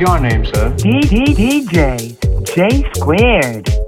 your name, sir? D D DJ J squared.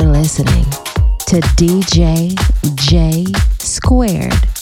Listening to DJ J Squared.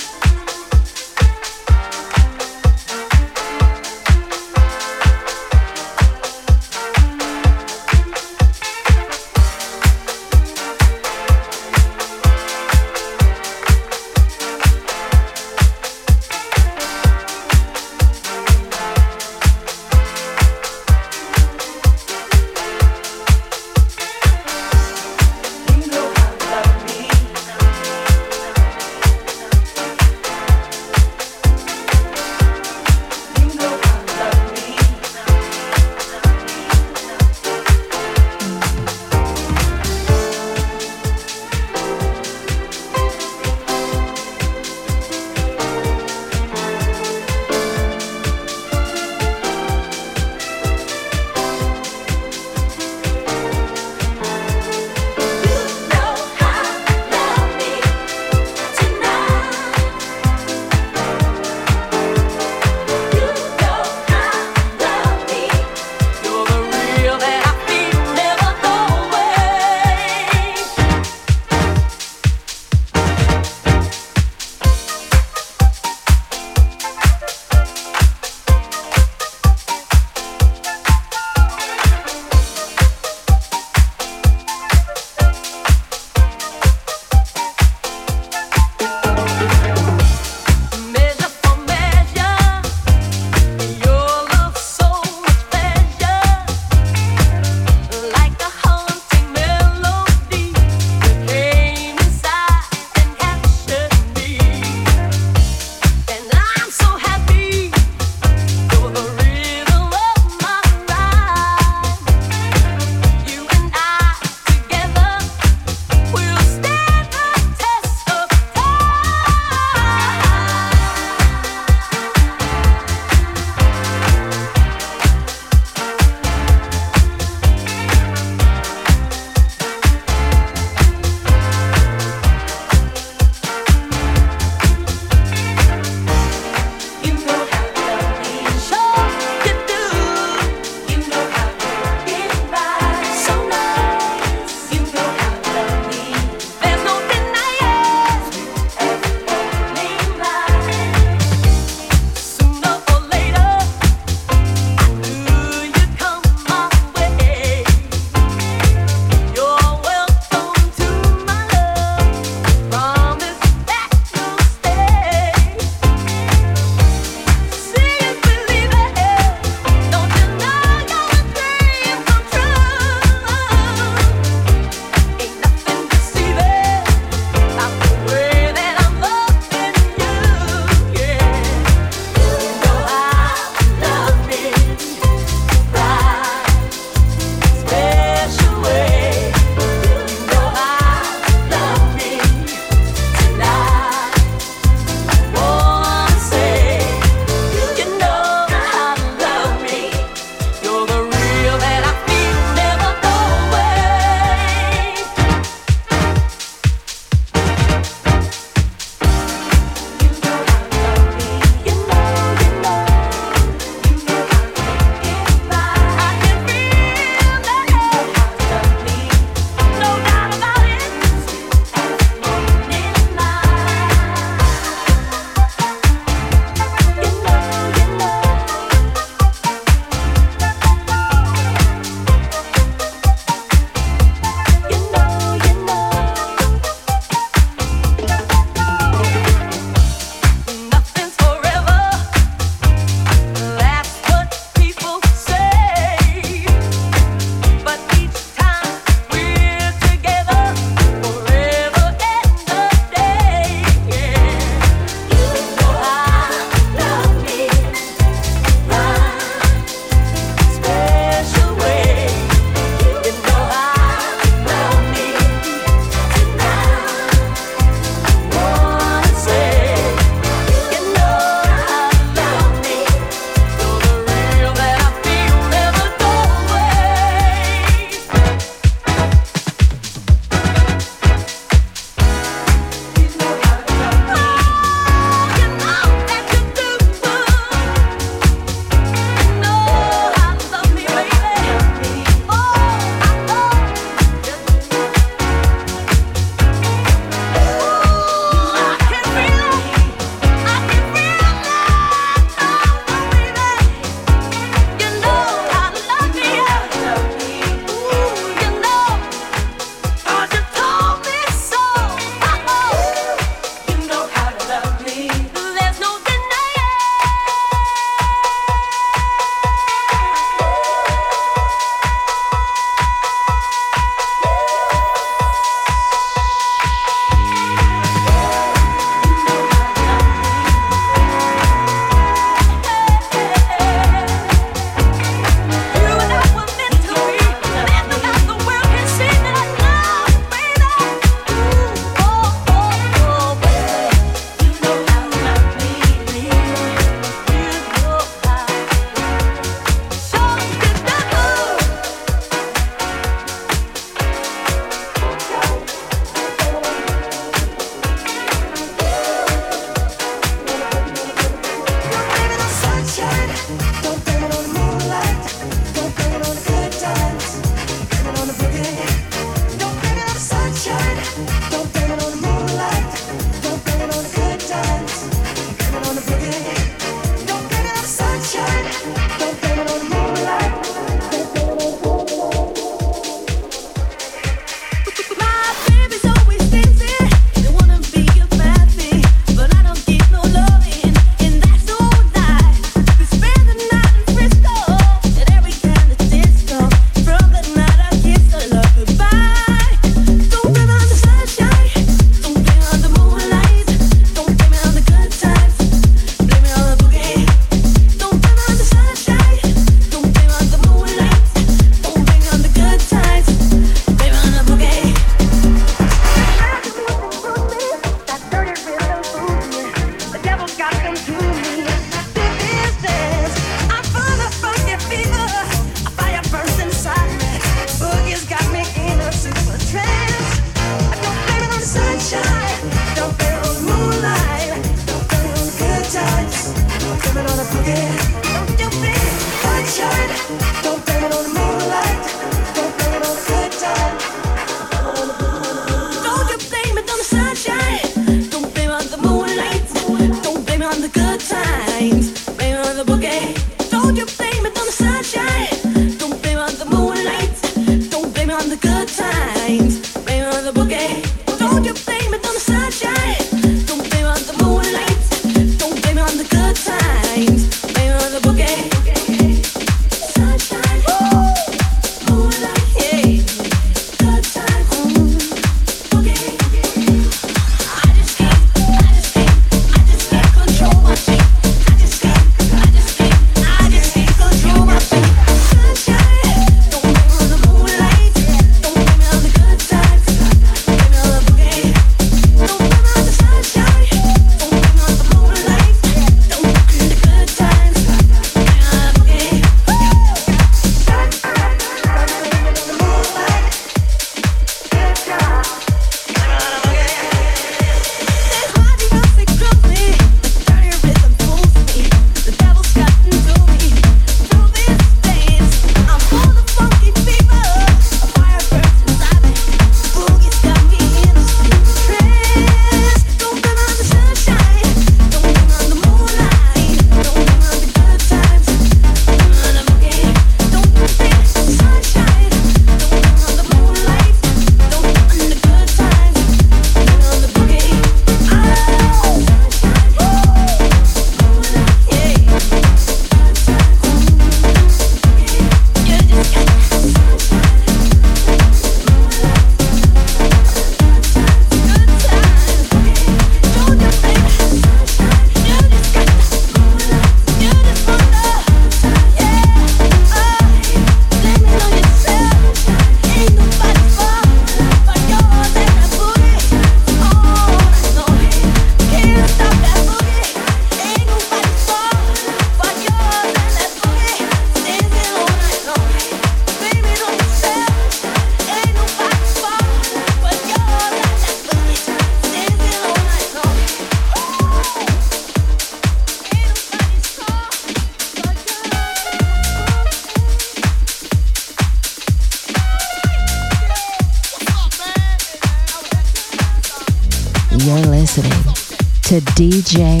To DJ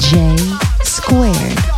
J Squared.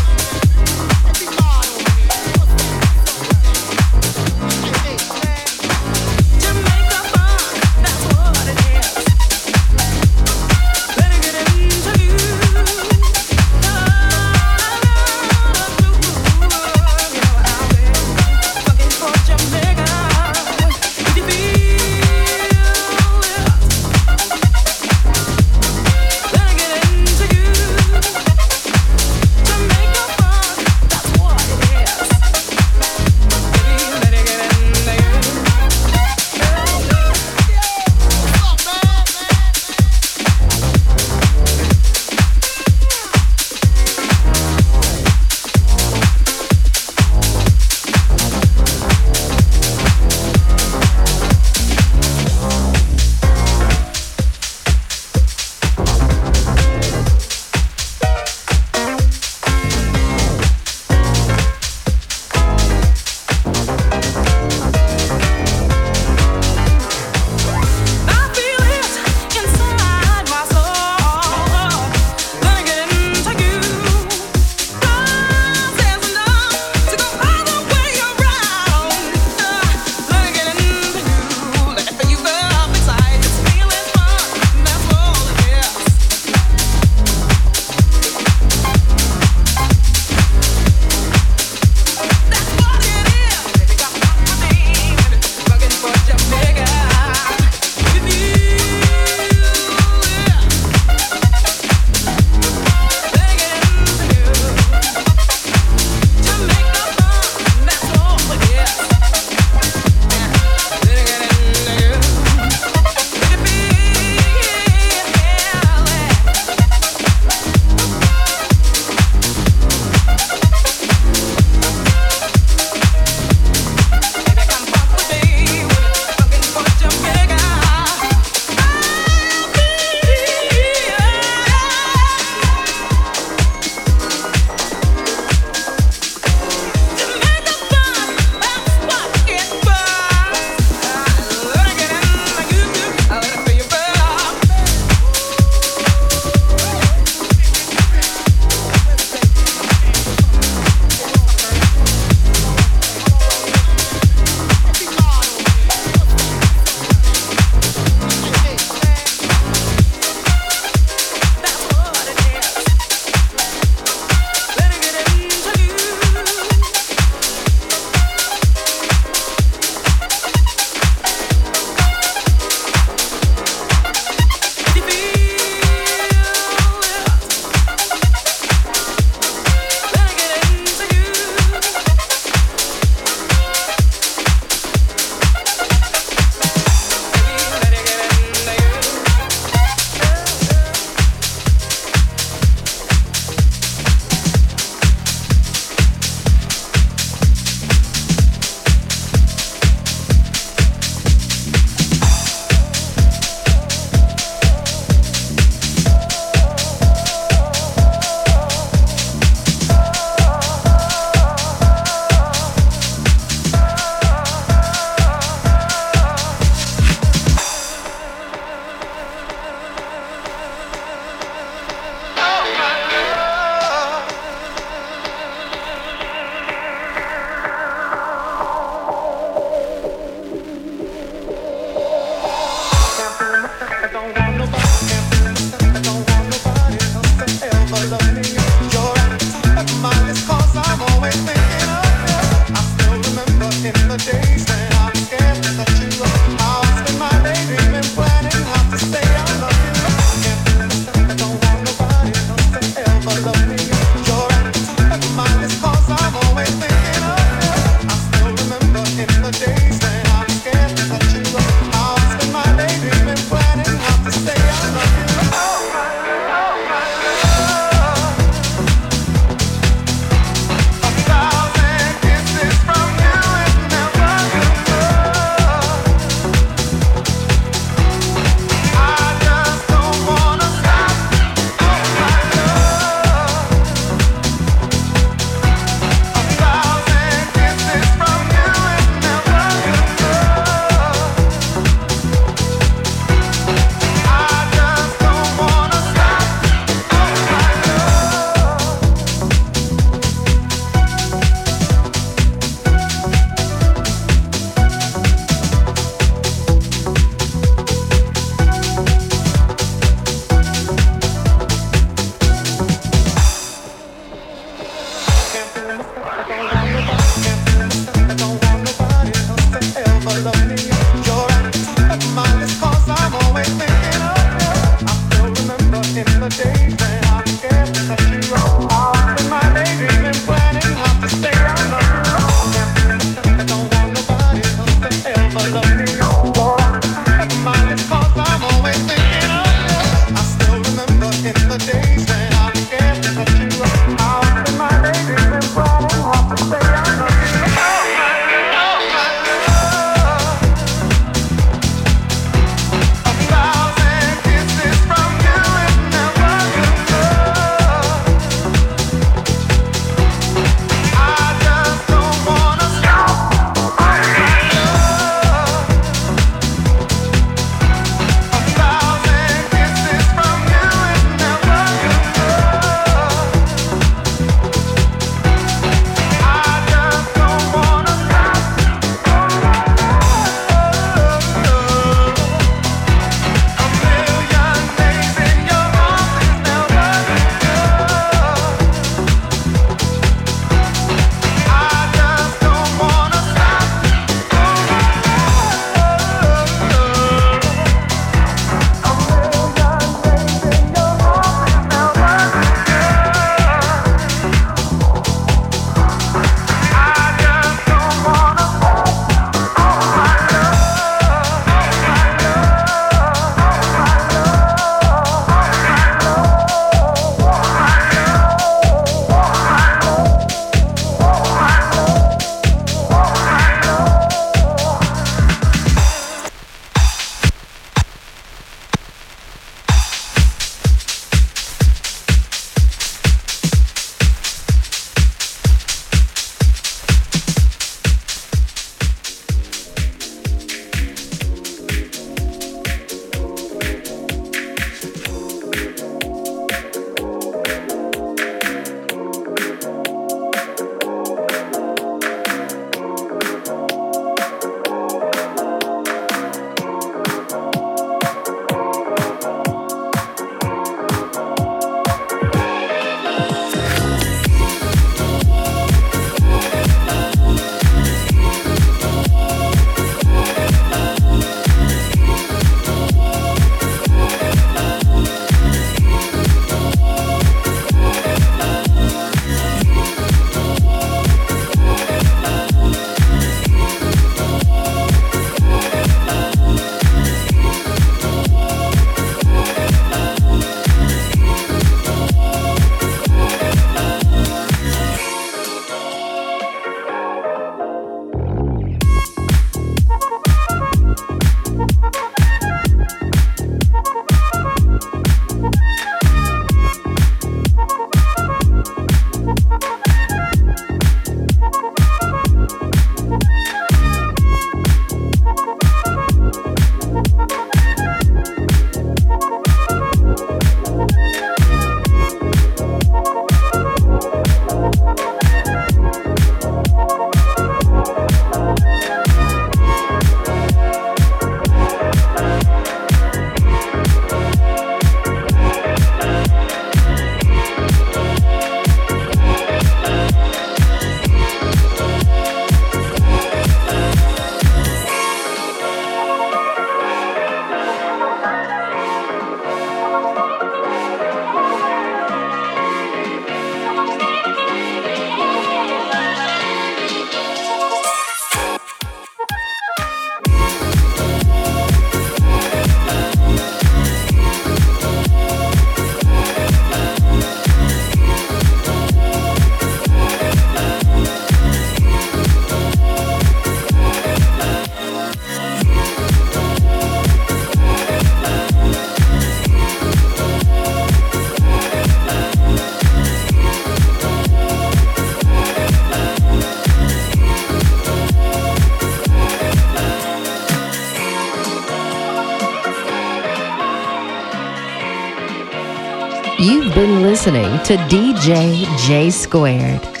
Listening to DJ J Squared.